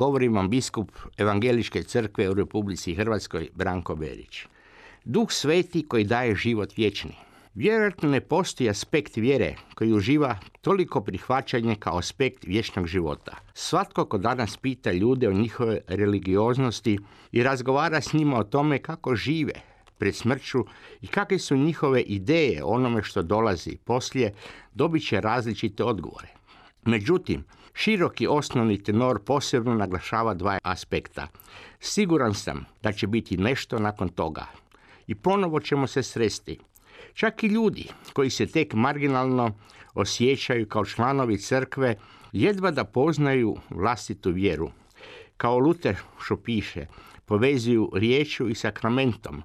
Govori vam biskup Evangeličke crkve u Republici Hrvatskoj Branko Berić. Duh sveti koji daje život vječni. Vjerojatno ne postoji aspekt vjere koji uživa toliko prihvaćanje kao aspekt vječnog života. Svatko ko danas pita ljude o njihove religioznosti i razgovara s njima o tome kako žive pred smrću i kakve su njihove ideje onome što dolazi poslije, dobit će različite odgovore. Međutim, široki osnovni tenor posebno naglašava dva aspekta. Siguran sam da će biti nešto nakon toga. I ponovo ćemo se sresti. Čak i ljudi koji se tek marginalno osjećaju kao članovi crkve jedva da poznaju vlastitu vjeru. Kao Luter što piše, povezuju riječu i sakramentom,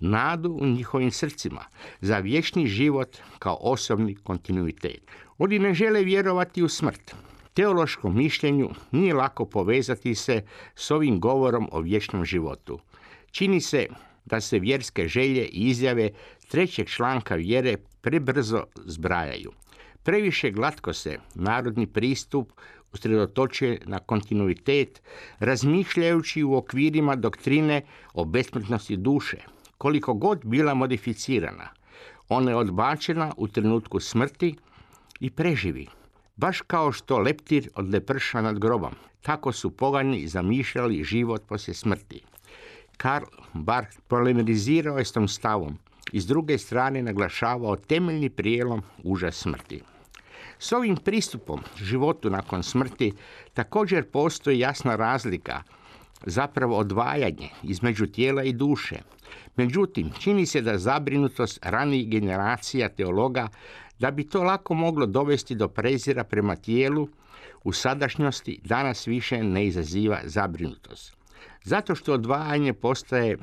nadu u njihovim srcima, za vječni život kao osobni kontinuitet. Oni ne žele vjerovati u smrt. Teološkom mišljenju nije lako povezati se s ovim govorom o vječnom životu. Čini se da se vjerske želje i izjave trećeg članka vjere prebrzo zbrajaju. Previše glatko se narodni pristup usredotočuje na kontinuitet, razmišljajući u okvirima doktrine o besmrtnosti duše, koliko god bila modificirana. Ona je odbačena u trenutku smrti i preživi. Baš kao što leptir od leprša nad grobom. Tako su pogani zamišljali život poslije smrti. Karl Barth polemizirao je s tom stavom i s druge strane naglašavao temeljni prijelom užas smrti. S ovim pristupom životu nakon smrti također postoji jasna razlika, zapravo odvajanje između tijela i duše. Međutim, čini se da zabrinutost ranijih generacija teologa da bi to lako moglo dovesti do prezira prema tijelu u sadašnjosti danas više ne izaziva zabrinutost. Zato što odvajanje postaje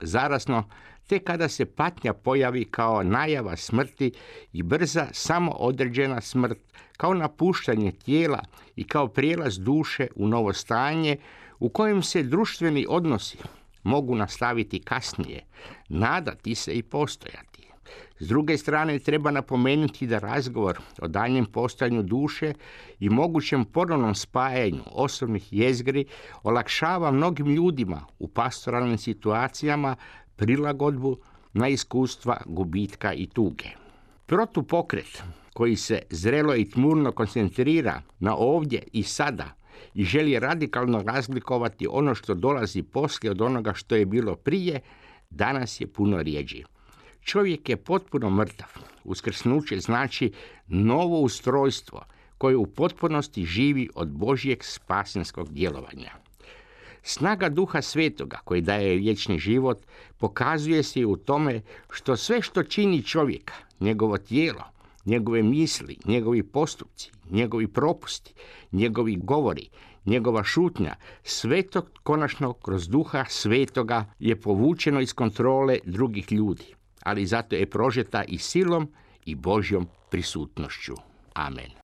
zarasno te kada se patnja pojavi kao najava smrti i brza samo određena smrt, kao napuštanje tijela i kao prijelaz duše u novo stanje u kojem se društveni odnosi mogu nastaviti kasnije, nadati se i postojati. S druge strane, treba napomenuti da razgovor o daljem postojanju duše i mogućem ponovnom spajanju osobnih jezgri olakšava mnogim ljudima u pastoralnim situacijama prilagodbu na iskustva gubitka i tuge. Protupokret koji se zrelo i tmurno koncentrira na ovdje i sada i želi radikalno razlikovati ono što dolazi poslije od onoga što je bilo prije, danas je puno rijeđi. Čovjek je potpuno mrtav. Uskrsnuće znači novo ustrojstvo koje u potpunosti živi od Božjeg spasenskog djelovanja. Snaga duha svetoga koji daje vječni život pokazuje se i u tome što sve što čini čovjeka, njegovo tijelo, njegove misli, njegovi postupci, njegovi propusti, njegovi govori, njegova šutnja, sve to konačno kroz duha svetoga je povučeno iz kontrole drugih ljudi, ali zato je prožeta i silom i Božjom prisutnošću. Amen.